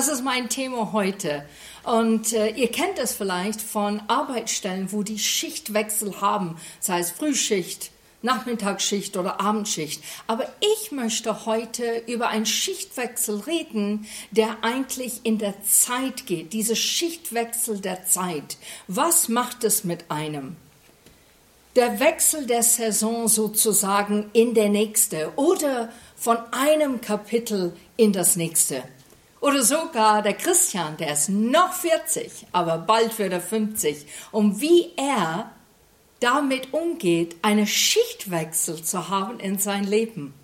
Das ist mein Thema heute. Und äh, ihr kennt es vielleicht von Arbeitsstellen, wo die Schichtwechsel haben, sei es Frühschicht, Nachmittagsschicht oder Abendschicht. Aber ich möchte heute über einen Schichtwechsel reden, der eigentlich in der Zeit geht, diese Schichtwechsel der Zeit. Was macht es mit einem? Der Wechsel der Saison sozusagen in der nächste oder von einem Kapitel in das nächste. Oder sogar der Christian, der ist noch 40, aber bald wird er 50. Und wie er damit umgeht, eine Schichtwechsel zu haben in sein Leben.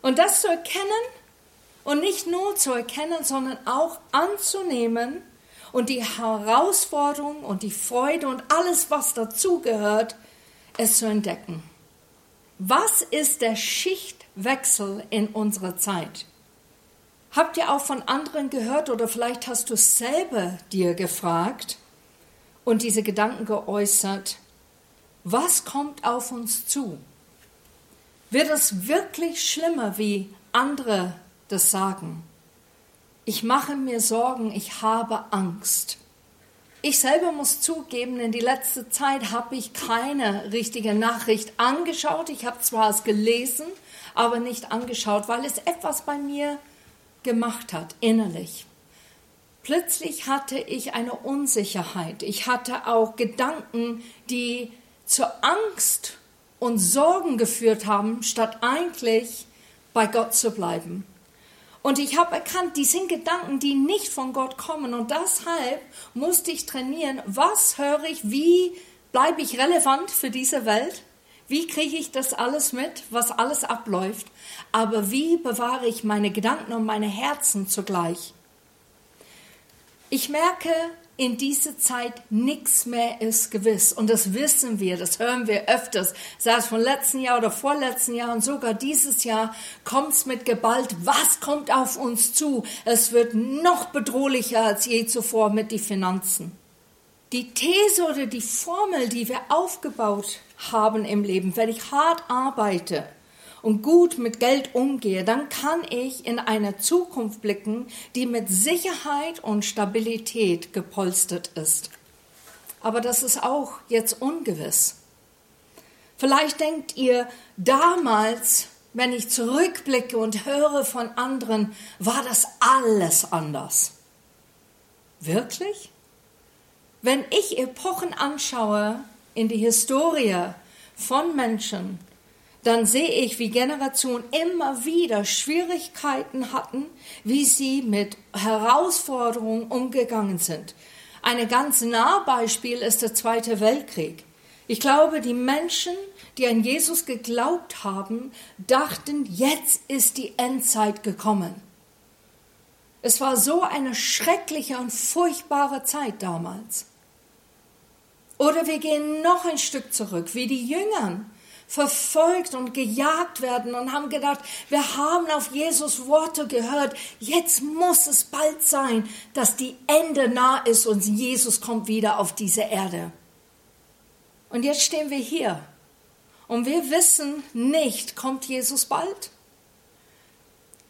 Und das zu erkennen und nicht nur zu erkennen, sondern auch anzunehmen und die Herausforderung und die Freude und alles, was dazugehört, es zu entdecken. Was ist der Schichtwechsel in unserer Zeit? Habt ihr auch von anderen gehört oder vielleicht hast du selber dir gefragt und diese Gedanken geäußert, was kommt auf uns zu? Wird es wirklich schlimmer, wie andere das sagen? Ich mache mir Sorgen, ich habe Angst. Ich selber muss zugeben, in die letzte Zeit habe ich keine richtige Nachricht angeschaut. Ich habe zwar es gelesen, aber nicht angeschaut, weil es etwas bei mir gemacht hat, innerlich. Plötzlich hatte ich eine Unsicherheit. Ich hatte auch Gedanken, die zur Angst und Sorgen geführt haben, statt eigentlich bei Gott zu bleiben. Und ich habe erkannt, die sind Gedanken, die nicht von Gott kommen. Und deshalb musste ich trainieren, was höre ich, wie bleibe ich relevant für diese Welt, wie kriege ich das alles mit, was alles abläuft, aber wie bewahre ich meine Gedanken und meine Herzen zugleich. Ich merke, in dieser Zeit nichts mehr ist gewiss. Und das wissen wir, das hören wir öfters, sei es von letzten Jahr oder vorletzten Jahr und sogar dieses Jahr kommt es mit Gewalt. Was kommt auf uns zu? Es wird noch bedrohlicher als je zuvor mit den Finanzen. Die These oder die Formel, die wir aufgebaut haben im Leben, wenn ich hart arbeite, und gut mit Geld umgehe, dann kann ich in eine Zukunft blicken, die mit Sicherheit und Stabilität gepolstert ist. Aber das ist auch jetzt ungewiss. Vielleicht denkt ihr, damals, wenn ich zurückblicke und höre von anderen, war das alles anders. Wirklich? Wenn ich Epochen anschaue in die Historie von Menschen, dann sehe ich, wie Generationen immer wieder Schwierigkeiten hatten, wie sie mit Herausforderungen umgegangen sind. Ein ganz nah Beispiel ist der Zweite Weltkrieg. Ich glaube, die Menschen, die an Jesus geglaubt haben, dachten, jetzt ist die Endzeit gekommen. Es war so eine schreckliche und furchtbare Zeit damals. Oder wir gehen noch ein Stück zurück, wie die Jüngern verfolgt und gejagt werden und haben gedacht, wir haben auf Jesus Worte gehört, jetzt muss es bald sein, dass die Ende nah ist und Jesus kommt wieder auf diese Erde. Und jetzt stehen wir hier und wir wissen nicht, kommt Jesus bald?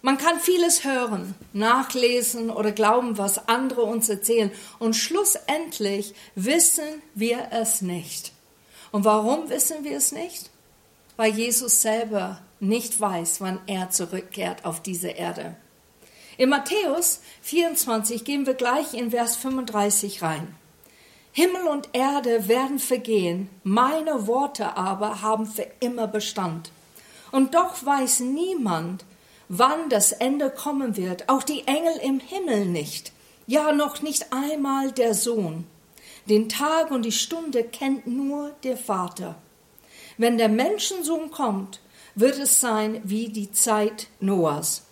Man kann vieles hören, nachlesen oder glauben, was andere uns erzählen. Und schlussendlich wissen wir es nicht. Und warum wissen wir es nicht? weil Jesus selber nicht weiß, wann er zurückkehrt auf diese Erde. In Matthäus 24 gehen wir gleich in Vers 35 rein. Himmel und Erde werden vergehen, meine Worte aber haben für immer Bestand. Und doch weiß niemand, wann das Ende kommen wird, auch die Engel im Himmel nicht, ja noch nicht einmal der Sohn. Den Tag und die Stunde kennt nur der Vater. Wenn der Menschensohn kommt, wird es sein wie die Zeit Noahs.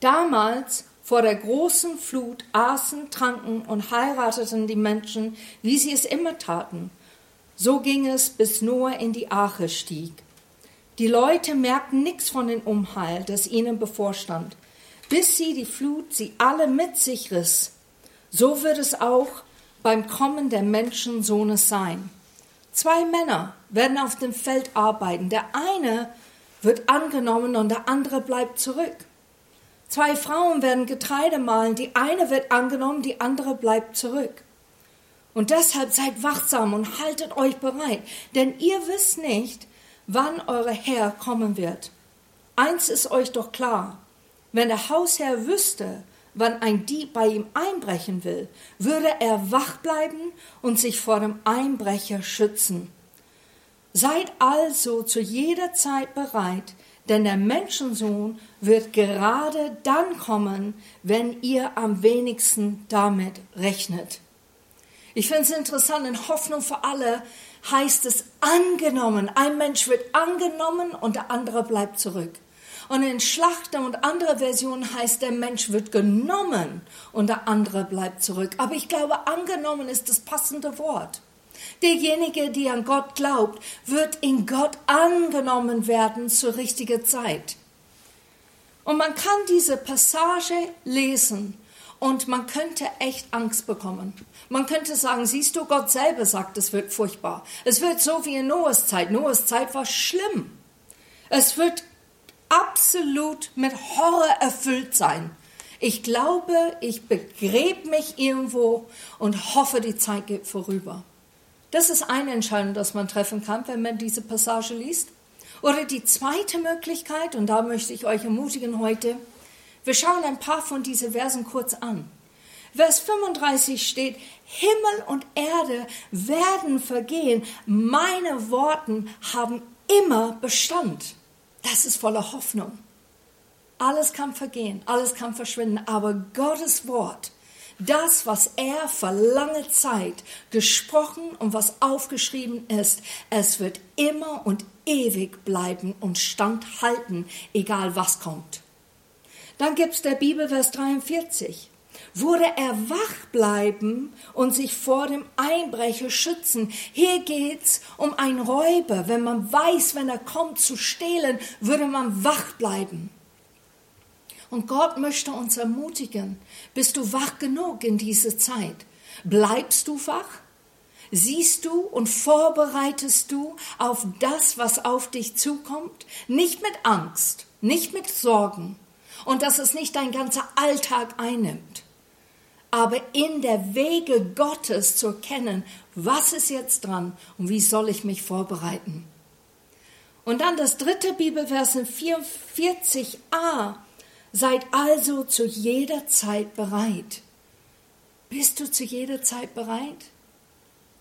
Damals vor der großen Flut aßen, tranken und heirateten die Menschen, wie sie es immer taten. So ging es, bis Noah in die Arche stieg. Die Leute merkten nichts von dem Unheil, das ihnen bevorstand, bis sie die Flut sie alle mit sich riss. So wird es auch beim Kommen der Menschensohnes sein. Zwei Männer werden auf dem Feld arbeiten. Der eine wird angenommen und der andere bleibt zurück. Zwei Frauen werden Getreide mahlen, die eine wird angenommen, die andere bleibt zurück. Und deshalb seid wachsam und haltet euch bereit, denn ihr wisst nicht, wann eure Herr kommen wird. Eins ist euch doch klar, wenn der Hausherr wüsste, wann ein Dieb bei ihm einbrechen will, würde er wach bleiben und sich vor dem Einbrecher schützen. Seid also zu jeder Zeit bereit, denn der Menschensohn wird gerade dann kommen, wenn ihr am wenigsten damit rechnet. Ich finde es interessant, in Hoffnung für alle heißt es angenommen. Ein Mensch wird angenommen und der andere bleibt zurück. Und in Schlachter und andere Versionen heißt, der Mensch wird genommen und der andere bleibt zurück. Aber ich glaube, angenommen ist das passende Wort. Derjenige, der an Gott glaubt, wird in Gott angenommen werden zur richtigen Zeit. Und man kann diese Passage lesen und man könnte echt Angst bekommen. Man könnte sagen, siehst du, Gott selber sagt, es wird furchtbar. Es wird so wie in Noahs Zeit. Noahs Zeit war schlimm. Es wird absolut mit Horror erfüllt sein. Ich glaube, ich begräbe mich irgendwo und hoffe, die Zeit geht vorüber. Das ist eine Entscheidung, das man treffen kann, wenn man diese Passage liest. Oder die zweite Möglichkeit, und da möchte ich euch ermutigen heute, wir schauen ein paar von diesen Versen kurz an. Vers 35 steht, Himmel und Erde werden vergehen, meine Worten haben immer Bestand. Das ist voller Hoffnung. Alles kann vergehen, alles kann verschwinden, aber Gottes Wort, das, was er für lange Zeit gesprochen und was aufgeschrieben ist, es wird immer und ewig bleiben und standhalten, egal was kommt. Dann gibt es der Bibelvers 43 wurde er wach bleiben und sich vor dem Einbrecher schützen. Hier geht's um einen Räuber. Wenn man weiß, wenn er kommt zu stehlen, würde man wach bleiben. Und Gott möchte uns ermutigen. Bist du wach genug in dieser Zeit? Bleibst du wach? Siehst du und vorbereitest du auf das, was auf dich zukommt? Nicht mit Angst, nicht mit Sorgen und dass es nicht dein ganzer Alltag einnimmt aber in der Wege Gottes zu erkennen, was ist jetzt dran und wie soll ich mich vorbereiten. Und dann das dritte Bibelvers in 44a. Seid also zu jeder Zeit bereit. Bist du zu jeder Zeit bereit?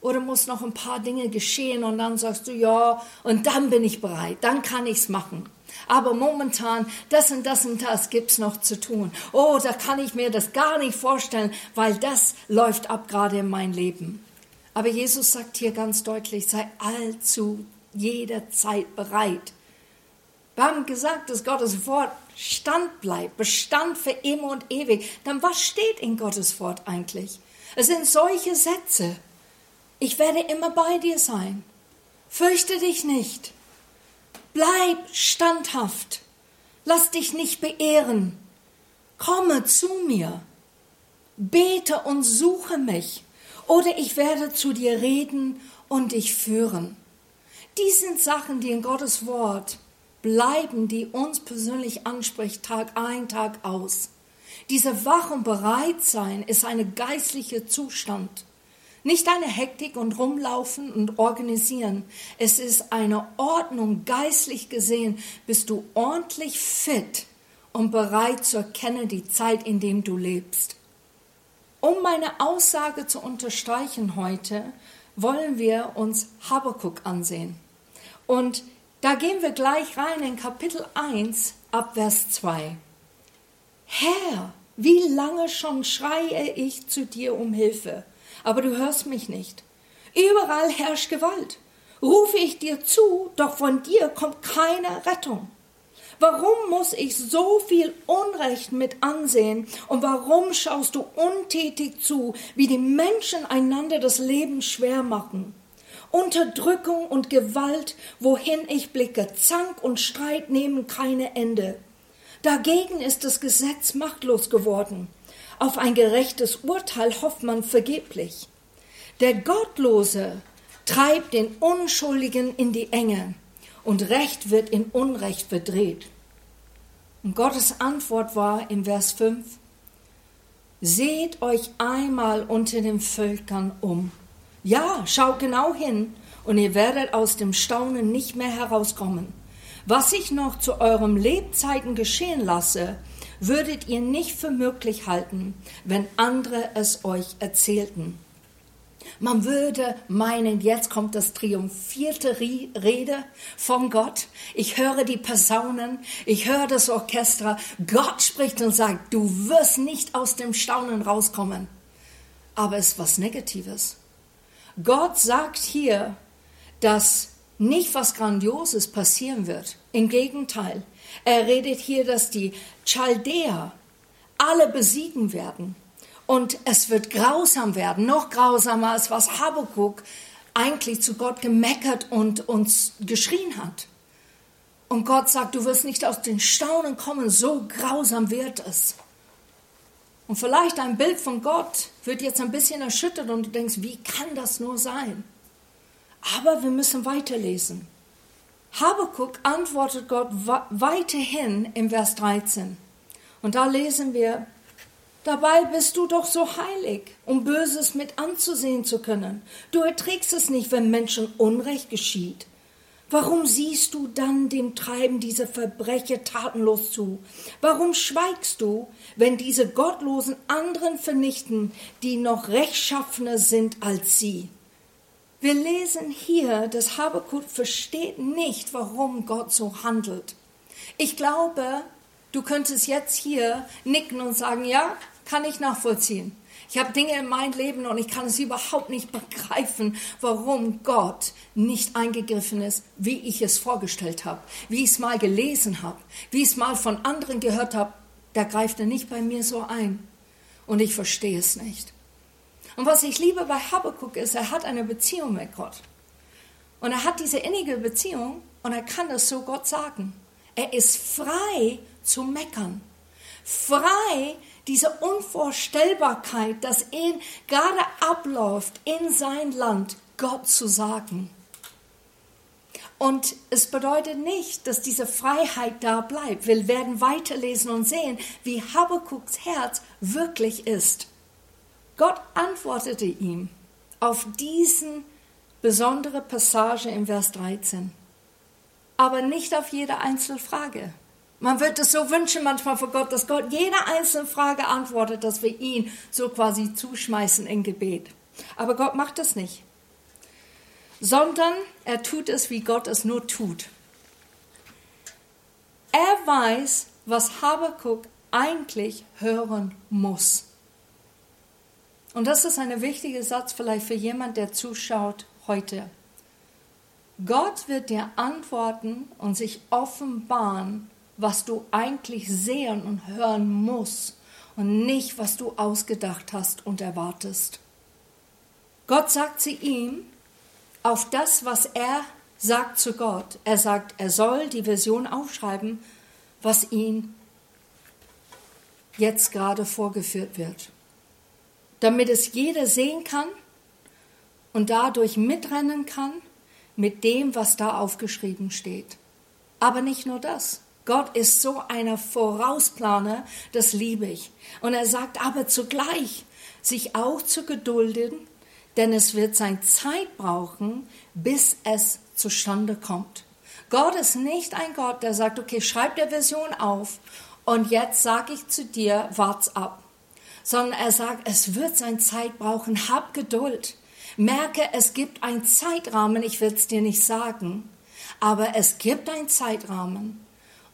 Oder muss noch ein paar Dinge geschehen und dann sagst du, ja, und dann bin ich bereit, dann kann ich es machen. Aber momentan, das und das und das gibt's noch zu tun. Oh, da kann ich mir das gar nicht vorstellen, weil das läuft ab gerade in mein Leben. Aber Jesus sagt hier ganz deutlich, sei allzu jeder Zeit bereit. Wir haben gesagt, dass Gottes Wort Stand bleibt, Bestand für immer und ewig. Dann was steht in Gottes Wort eigentlich? Es sind solche Sätze. Ich werde immer bei dir sein. Fürchte dich nicht. Bleib standhaft. Lass dich nicht beehren. Komme zu mir. Bete und suche mich. Oder ich werde zu dir reden und dich führen. Dies sind Sachen, die in Gottes Wort bleiben, die uns persönlich anspricht, Tag ein, Tag aus. Diese Wach und Bereitsein ist ein geistlicher Zustand. Nicht eine Hektik und rumlaufen und organisieren. Es ist eine Ordnung, geistlich gesehen, bist du ordentlich fit und bereit zu erkennen die Zeit, in dem du lebst. Um meine Aussage zu unterstreichen heute, wollen wir uns Habakuk ansehen. Und da gehen wir gleich rein in Kapitel 1 ab Vers 2. Herr, wie lange schon schreie ich zu dir um Hilfe? Aber du hörst mich nicht. Überall herrscht Gewalt. Rufe ich dir zu, doch von dir kommt keine Rettung. Warum muss ich so viel Unrecht mit ansehen und warum schaust du untätig zu, wie die Menschen einander das Leben schwer machen? Unterdrückung und Gewalt, wohin ich blicke, Zank und Streit nehmen keine Ende. Dagegen ist das Gesetz machtlos geworden. Auf ein gerechtes Urteil hofft man vergeblich. Der Gottlose treibt den Unschuldigen in die Enge und Recht wird in Unrecht verdreht. Und Gottes Antwort war im Vers 5, Seht euch einmal unter den Völkern um. Ja, schaut genau hin, und ihr werdet aus dem Staunen nicht mehr herauskommen. Was ich noch zu eurem Lebzeiten geschehen lasse, würdet ihr nicht für möglich halten, wenn andere es euch erzählten. Man würde meinen, jetzt kommt das triumphierte Rede von Gott. Ich höre die Posaunen, ich höre das Orchester. Gott spricht und sagt, du wirst nicht aus dem Staunen rauskommen. Aber es ist was Negatives. Gott sagt hier, dass nicht was Grandioses passieren wird. Im Gegenteil, er redet hier, dass die Chaldäer alle besiegen werden. Und es wird grausam werden, noch grausamer als was Habakuk eigentlich zu Gott gemeckert und uns geschrien hat. Und Gott sagt, du wirst nicht aus den Staunen kommen, so grausam wird es. Und vielleicht ein Bild von Gott wird jetzt ein bisschen erschüttert und du denkst, wie kann das nur sein? Aber wir müssen weiterlesen. Habakuk antwortet Gott weiterhin im Vers 13. Und da lesen wir, Dabei bist du doch so heilig, um Böses mit anzusehen zu können. Du erträgst es nicht, wenn Menschen Unrecht geschieht. Warum siehst du dann dem Treiben dieser Verbrecher tatenlos zu? Warum schweigst du, wenn diese Gottlosen anderen vernichten, die noch rechtschaffener sind als sie? Wir lesen hier, dass Habakuk versteht nicht, warum Gott so handelt. Ich glaube, du könntest jetzt hier nicken und sagen, ja, kann ich nachvollziehen. Ich habe Dinge in meinem Leben und ich kann es überhaupt nicht begreifen, warum Gott nicht eingegriffen ist, wie ich es vorgestellt habe, wie ich es mal gelesen habe, wie ich es mal von anderen gehört habe. Da greift er nicht bei mir so ein. Und ich verstehe es nicht. Und was ich liebe bei Habakkuk ist, er hat eine Beziehung mit Gott. Und er hat diese innige Beziehung und er kann das so Gott sagen. Er ist frei zu meckern. Frei, diese Unvorstellbarkeit, dass ihn gerade abläuft in sein Land, Gott zu sagen. Und es bedeutet nicht, dass diese Freiheit da bleibt. Wir werden weiterlesen und sehen, wie Habakuks Herz wirklich ist. Gott antwortete ihm auf diesen besondere Passage im Vers 13, aber nicht auf jede einzelne Frage. Man wird es so wünschen manchmal vor Gott, dass Gott jede einzelne Frage antwortet, dass wir ihn so quasi zuschmeißen in Gebet. Aber Gott macht das nicht, sondern er tut es, wie Gott es nur tut. Er weiß, was Habakuk eigentlich hören muss. Und das ist ein wichtiger Satz vielleicht für jemand, der zuschaut heute. Gott wird dir antworten und sich offenbaren, was du eigentlich sehen und hören musst und nicht, was du ausgedacht hast und erwartest. Gott sagt zu ihm auf das, was er sagt zu Gott. Er sagt, er soll die Version aufschreiben, was ihm jetzt gerade vorgeführt wird damit es jeder sehen kann und dadurch mitrennen kann mit dem, was da aufgeschrieben steht. Aber nicht nur das. Gott ist so einer Vorausplaner, das liebe ich. Und er sagt aber zugleich, sich auch zu gedulden, denn es wird sein Zeit brauchen, bis es zustande kommt. Gott ist nicht ein Gott, der sagt, okay, schreib der Version auf und jetzt sage ich zu dir, wart's ab sondern er sagt, es wird seine Zeit brauchen, hab Geduld. Merke, es gibt einen Zeitrahmen, ich will es dir nicht sagen, aber es gibt einen Zeitrahmen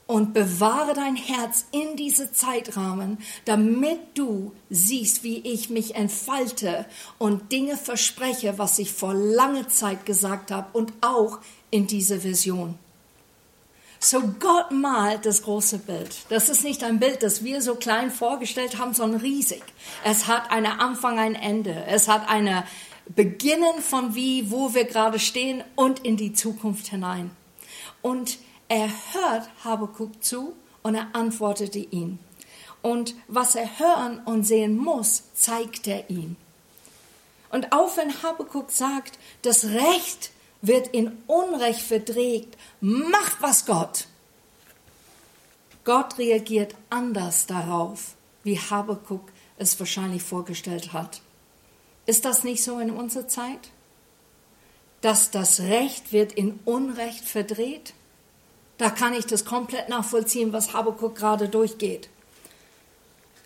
und bewahre dein Herz in diese Zeitrahmen, damit du siehst, wie ich mich entfalte und Dinge verspreche, was ich vor langer Zeit gesagt habe und auch in diese Vision. So Gott malt das große Bild. Das ist nicht ein Bild, das wir so klein vorgestellt haben, sondern riesig. Es hat einen Anfang, ein Ende. Es hat eine Beginnen von wie, wo wir gerade stehen und in die Zukunft hinein. Und er hört Habakuk zu und er antwortete ihm. Und was er hören und sehen muss, zeigt er ihm. Und auch wenn Habakuk sagt, das Recht wird in Unrecht verdreht. Macht was Gott. Gott reagiert anders darauf, wie Habakuk es wahrscheinlich vorgestellt hat. Ist das nicht so in unserer Zeit? Dass das Recht wird in Unrecht verdreht? Da kann ich das komplett nachvollziehen, was Habakuk gerade durchgeht.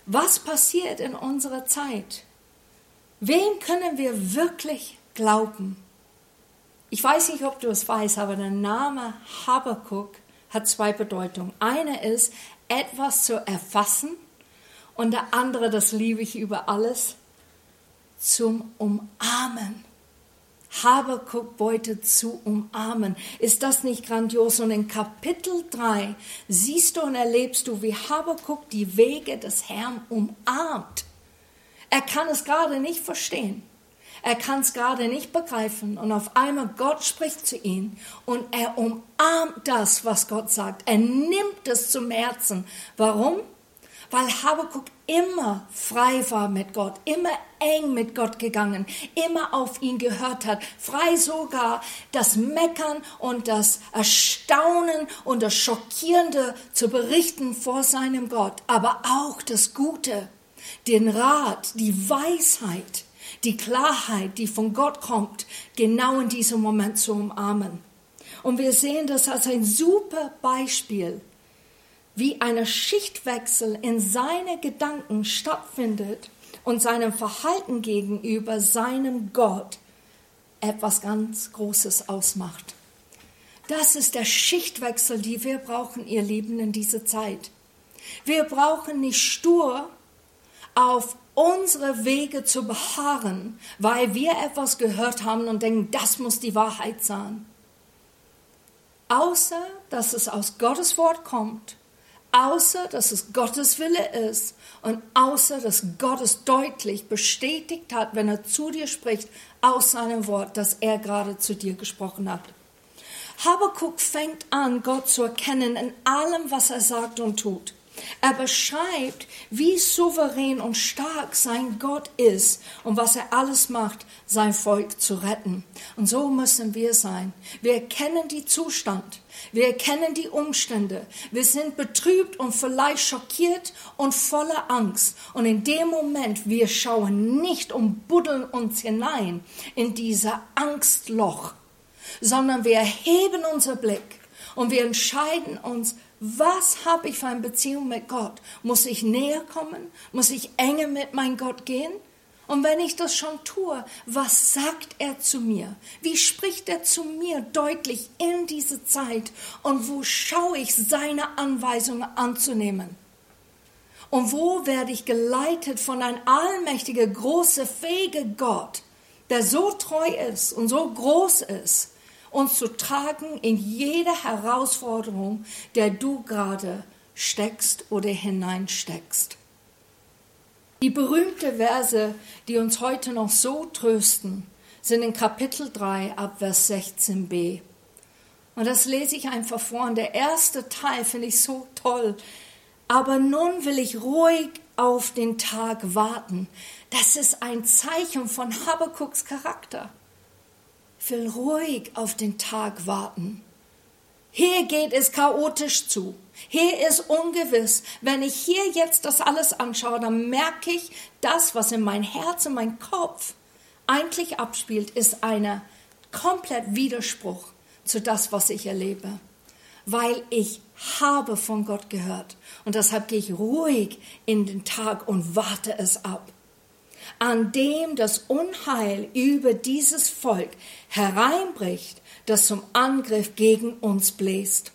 Was passiert in unserer Zeit? Wem können wir wirklich glauben? Ich weiß nicht, ob du es weißt, aber der Name Habakuk hat zwei Bedeutungen. Eine ist, etwas zu erfassen und der andere, das liebe ich über alles, zum Umarmen. Habakuk wollte zu umarmen. Ist das nicht grandios? Und in Kapitel 3 siehst du und erlebst du, wie Habakuk die Wege des Herrn umarmt. Er kann es gerade nicht verstehen. Er kann es gerade nicht begreifen. Und auf einmal Gott spricht zu ihm und er umarmt das, was Gott sagt. Er nimmt es zum Herzen. Warum? Weil Habakuk immer frei war mit Gott, immer eng mit Gott gegangen, immer auf ihn gehört hat, frei sogar das Meckern und das Erstaunen und das Schockierende zu berichten vor seinem Gott, aber auch das Gute, den Rat, die Weisheit, die Klarheit, die von Gott kommt, genau in diesem Moment zu umarmen. Und wir sehen das als ein super Beispiel wie ein Schichtwechsel in seine Gedanken stattfindet und seinem Verhalten gegenüber seinem Gott etwas ganz Großes ausmacht. Das ist der Schichtwechsel, die wir brauchen, ihr Lieben, in dieser Zeit. Wir brauchen nicht stur auf unsere Wege zu beharren, weil wir etwas gehört haben und denken, das muss die Wahrheit sein. Außer dass es aus Gottes Wort kommt außer dass es Gottes Wille ist und außer dass Gott es deutlich bestätigt hat, wenn er zu dir spricht, aus seinem Wort, dass er gerade zu dir gesprochen hat. Habakuk fängt an, Gott zu erkennen in allem, was er sagt und tut. Er beschreibt, wie souverän und stark sein Gott ist und was er alles macht, sein Volk zu retten. Und so müssen wir sein. Wir erkennen die Zustand. Wir erkennen die Umstände. Wir sind betrübt und vielleicht schockiert und voller Angst. Und in dem Moment, wir schauen nicht und buddeln uns hinein in dieser Angstloch, sondern wir erheben unser Blick und wir entscheiden uns, was habe ich für eine Beziehung mit Gott? Muss ich näher kommen? Muss ich enger mit meinem Gott gehen? Und wenn ich das schon tue, was sagt er zu mir? Wie spricht er zu mir deutlich in diese Zeit? Und wo schaue ich seine Anweisungen anzunehmen? Und wo werde ich geleitet von einem allmächtigen, großen, fähigen Gott, der so treu ist und so groß ist, uns zu tragen in jede Herausforderung, der du gerade steckst oder hineinsteckst. Die berühmten Verse, die uns heute noch so trösten, sind in Kapitel 3 ab Vers 16b. Und das lese ich einfach vor. Und der erste Teil finde ich so toll. Aber nun will ich ruhig auf den Tag warten. Das ist ein Zeichen von Habakuks Charakter will ruhig auf den Tag warten. Hier geht es chaotisch zu. Hier ist ungewiss. Wenn ich hier jetzt das alles anschaue, dann merke ich, das, was in mein Herz und mein Kopf eigentlich abspielt, ist ein komplett Widerspruch zu das, was ich erlebe. Weil ich habe von Gott gehört. Und deshalb gehe ich ruhig in den Tag und warte es ab an dem das Unheil über dieses Volk hereinbricht, das zum Angriff gegen uns bläst.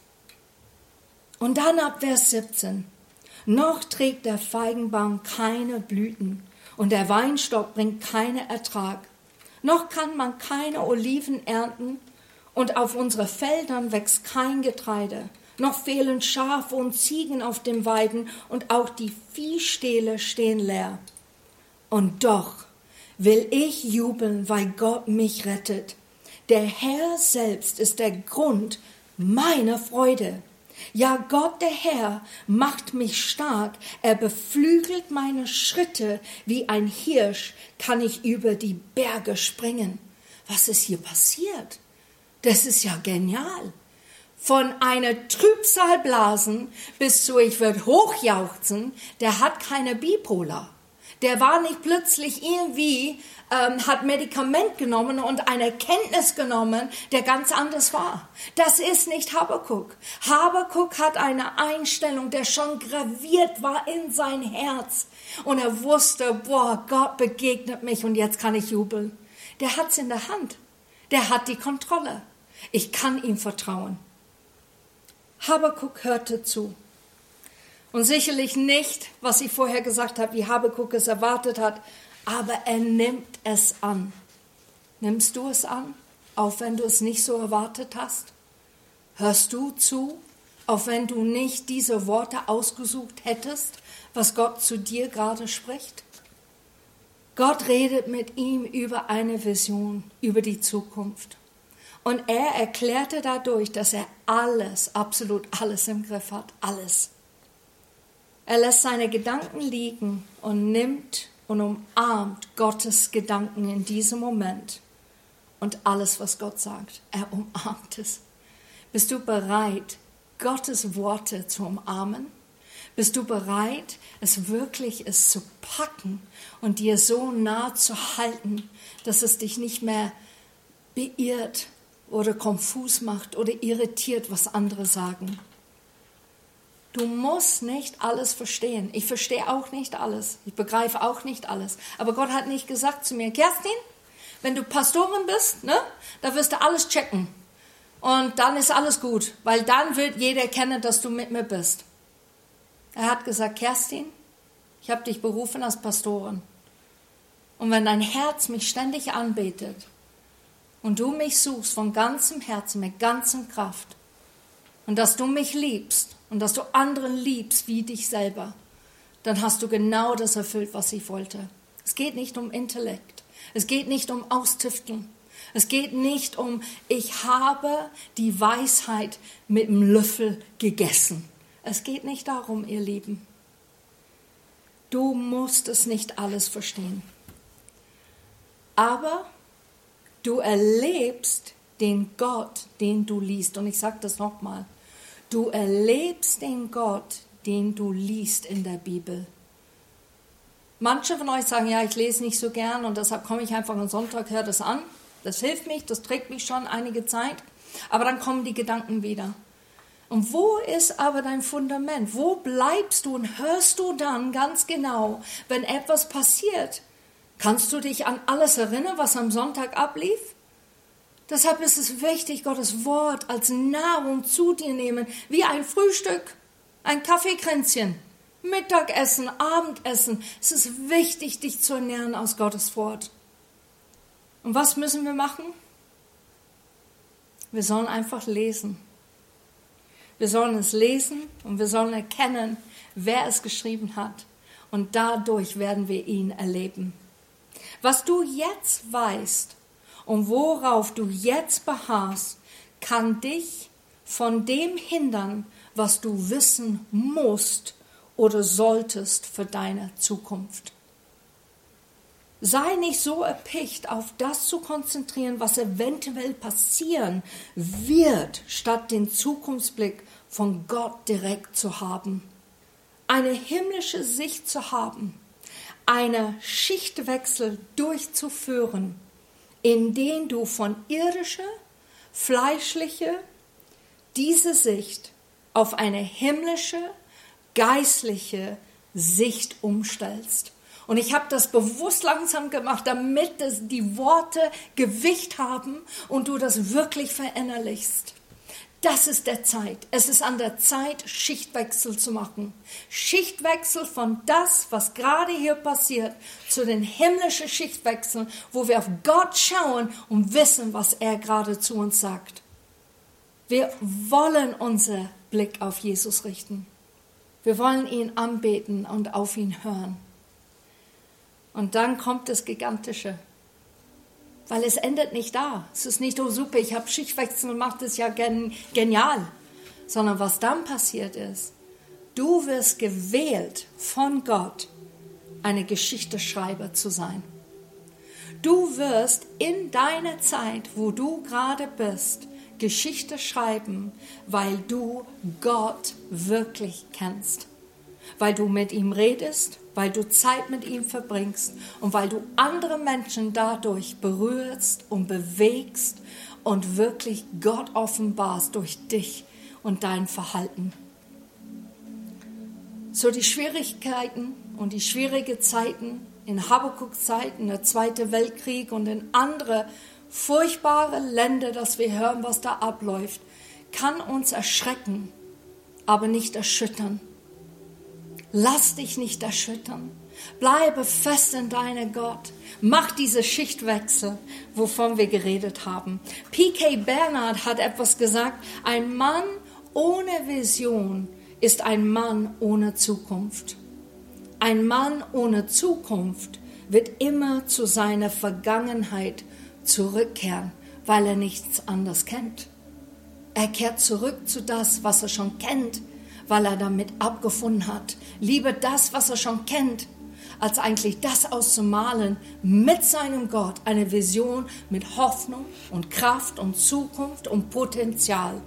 Und dann ab Vers 17. Noch trägt der Feigenbaum keine Blüten und der Weinstock bringt keinen Ertrag. Noch kann man keine Oliven ernten und auf unsere Feldern wächst kein Getreide. Noch fehlen Schafe und Ziegen auf den Weiden und auch die Viehstähle stehen leer. Und doch will ich jubeln, weil Gott mich rettet. Der Herr selbst ist der Grund meiner Freude. Ja, Gott der Herr macht mich stark, er beflügelt meine Schritte, wie ein Hirsch kann ich über die Berge springen. Was ist hier passiert? Das ist ja genial. von einer Trübsalblasen bis zu ich wird hochjauchzen, der hat keine Bipolar. Der war nicht plötzlich irgendwie, ähm, hat Medikament genommen und eine Erkenntnis genommen, der ganz anders war. Das ist nicht Habakuk. Habakuk hat eine Einstellung, der schon graviert war in sein Herz. Und er wusste, boah, Gott begegnet mich und jetzt kann ich jubeln. Der hat's in der Hand. Der hat die Kontrolle. Ich kann ihm vertrauen. Habakuk hörte zu. Und sicherlich nicht, was ich vorher gesagt habe, wie Habakuk es erwartet hat, aber er nimmt es an. Nimmst du es an, auch wenn du es nicht so erwartet hast? Hörst du zu, auch wenn du nicht diese Worte ausgesucht hättest, was Gott zu dir gerade spricht? Gott redet mit ihm über eine Vision, über die Zukunft. Und er erklärte dadurch, dass er alles, absolut alles im Griff hat, alles. Er lässt seine Gedanken liegen und nimmt und umarmt Gottes Gedanken in diesem Moment und alles, was Gott sagt. Er umarmt es. Bist du bereit, Gottes Worte zu umarmen? Bist du bereit, es wirklich es zu packen und dir so nah zu halten, dass es dich nicht mehr beirrt oder konfus macht oder irritiert, was andere sagen. Du musst nicht alles verstehen. Ich verstehe auch nicht alles. Ich begreife auch nicht alles. Aber Gott hat nicht gesagt zu mir, Kerstin, wenn du Pastorin bist, ne, da wirst du alles checken. Und dann ist alles gut, weil dann wird jeder erkennen, dass du mit mir bist. Er hat gesagt, Kerstin, ich habe dich berufen als Pastorin. Und wenn dein Herz mich ständig anbetet, und du mich suchst von ganzem Herzen, mit ganzem Kraft und dass du mich liebst und dass du anderen liebst wie dich selber, dann hast du genau das erfüllt, was ich wollte. Es geht nicht um Intellekt. Es geht nicht um Austüfteln. Es geht nicht um, ich habe die Weisheit mit dem Löffel gegessen. Es geht nicht darum, ihr Lieben. Du musst es nicht alles verstehen. Aber Du erlebst den Gott, den du liest. Und ich sage das nochmal. Du erlebst den Gott, den du liest in der Bibel. Manche von euch sagen, ja, ich lese nicht so gern und deshalb komme ich einfach am Sonntag, höre das an. Das hilft mich, das trägt mich schon einige Zeit. Aber dann kommen die Gedanken wieder. Und wo ist aber dein Fundament? Wo bleibst du und hörst du dann ganz genau, wenn etwas passiert? Kannst du dich an alles erinnern, was am Sonntag ablief? Deshalb ist es wichtig, Gottes Wort als Nahrung zu dir nehmen, wie ein Frühstück, ein Kaffeekränzchen, Mittagessen, Abendessen. Es ist wichtig, dich zu ernähren aus Gottes Wort. Und was müssen wir machen? Wir sollen einfach lesen. Wir sollen es lesen und wir sollen erkennen, wer es geschrieben hat. Und dadurch werden wir ihn erleben. Was du jetzt weißt und worauf du jetzt beharrst, kann dich von dem hindern, was du wissen musst oder solltest für deine Zukunft. Sei nicht so erpicht, auf das zu konzentrieren, was eventuell passieren wird, statt den Zukunftsblick von Gott direkt zu haben. Eine himmlische Sicht zu haben, eine Schichtwechsel durchzuführen, in den du von irdischer, fleischliche, diese Sicht auf eine himmlische, geistliche Sicht umstellst. Und ich habe das bewusst langsam gemacht, damit die Worte Gewicht haben und du das wirklich verinnerlichst. Das ist der Zeit. Es ist an der Zeit, Schichtwechsel zu machen. Schichtwechsel von das, was gerade hier passiert, zu den himmlischen Schichtwechseln, wo wir auf Gott schauen und wissen, was er gerade zu uns sagt. Wir wollen unser Blick auf Jesus richten. Wir wollen ihn anbeten und auf ihn hören. Und dann kommt das Gigantische. Weil es endet nicht da. Es ist nicht, oh super, ich habe Schichtwechsel gemacht, das ja gen genial. Sondern was dann passiert ist, du wirst gewählt von Gott, eine Geschichteschreiber zu sein. Du wirst in deiner Zeit, wo du gerade bist, Geschichte schreiben, weil du Gott wirklich kennst. Weil du mit ihm redest, weil du Zeit mit ihm verbringst und weil du andere Menschen dadurch berührst und bewegst und wirklich Gott offenbarst durch dich und dein Verhalten. So die Schwierigkeiten und die schwierigen Zeiten in Habakkuk-Zeiten, der Zweite Weltkrieg und in andere furchtbare Länder, dass wir hören, was da abläuft, kann uns erschrecken, aber nicht erschüttern. Lass dich nicht erschüttern. Bleibe fest in deinem Gott. Mach diese Schichtwechsel, wovon wir geredet haben. P.K. Bernard hat etwas gesagt. Ein Mann ohne Vision ist ein Mann ohne Zukunft. Ein Mann ohne Zukunft wird immer zu seiner Vergangenheit zurückkehren, weil er nichts anderes kennt. Er kehrt zurück zu das, was er schon kennt, weil er damit abgefunden hat. Lieber das, was er schon kennt, als eigentlich das auszumalen mit seinem Gott, eine Vision mit Hoffnung und Kraft und Zukunft und Potenzial.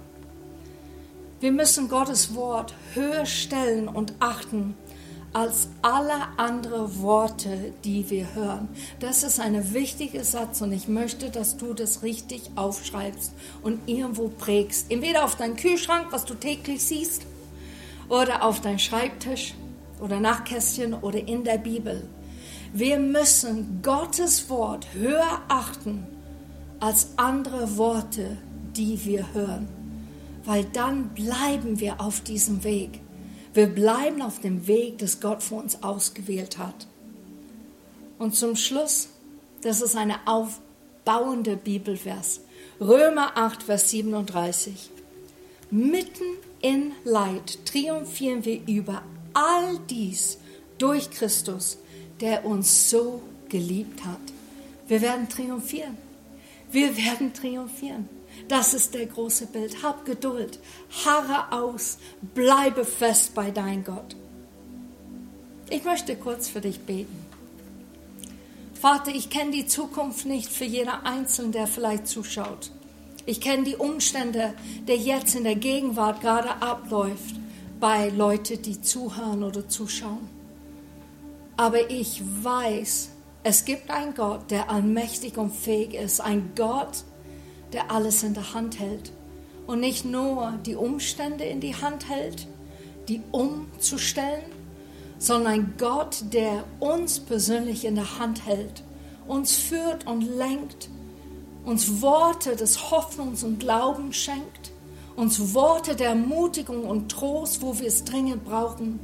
Wir müssen Gottes Wort höher stellen und achten als alle anderen Worte, die wir hören. Das ist ein wichtiger Satz und ich möchte, dass du das richtig aufschreibst und irgendwo prägst. Entweder auf deinen Kühlschrank, was du täglich siehst, oder auf deinen Schreibtisch oder Nachkästchen oder in der Bibel. Wir müssen Gottes Wort höher achten als andere Worte, die wir hören, weil dann bleiben wir auf diesem Weg. Wir bleiben auf dem Weg, das Gott für uns ausgewählt hat. Und zum Schluss, das ist eine aufbauende Bibelvers. Römer 8, Vers 37. Mitten in Leid triumphieren wir über all dies durch Christus, der uns so geliebt hat. Wir werden triumphieren. Wir werden triumphieren. Das ist der große Bild. Hab Geduld, harre aus, bleibe fest bei dein Gott. Ich möchte kurz für dich beten. Vater, ich kenne die Zukunft nicht für jeder Einzelne, der vielleicht zuschaut. Ich kenne die Umstände, der jetzt in der Gegenwart gerade abläuft bei Leuten, die zuhören oder zuschauen. Aber ich weiß, es gibt einen Gott, der allmächtig und fähig ist, ein Gott, der alles in der Hand hält und nicht nur die Umstände in die Hand hält, die umzustellen, sondern ein Gott, der uns persönlich in der Hand hält, uns führt und lenkt, uns Worte des Hoffnungs und Glaubens schenkt, uns Worte der Ermutigung und Trost, wo wir es dringend brauchen,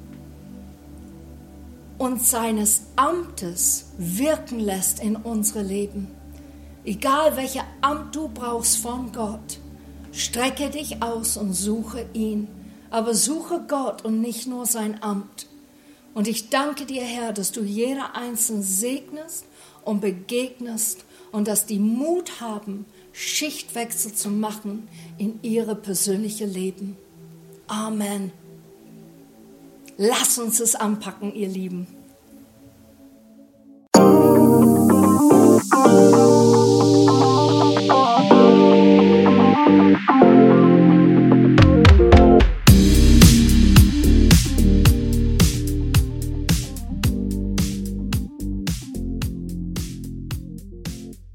und seines Amtes wirken lässt in unsere Leben. Egal welche Amt du brauchst von Gott, strecke dich aus und suche ihn. Aber suche Gott und nicht nur sein Amt. Und ich danke dir, Herr, dass du jeder Einzelne segnest und begegnest und dass die Mut haben, Schichtwechsel zu machen in ihre persönliche Leben. Amen. Lass uns es anpacken, ihr Lieben. Musik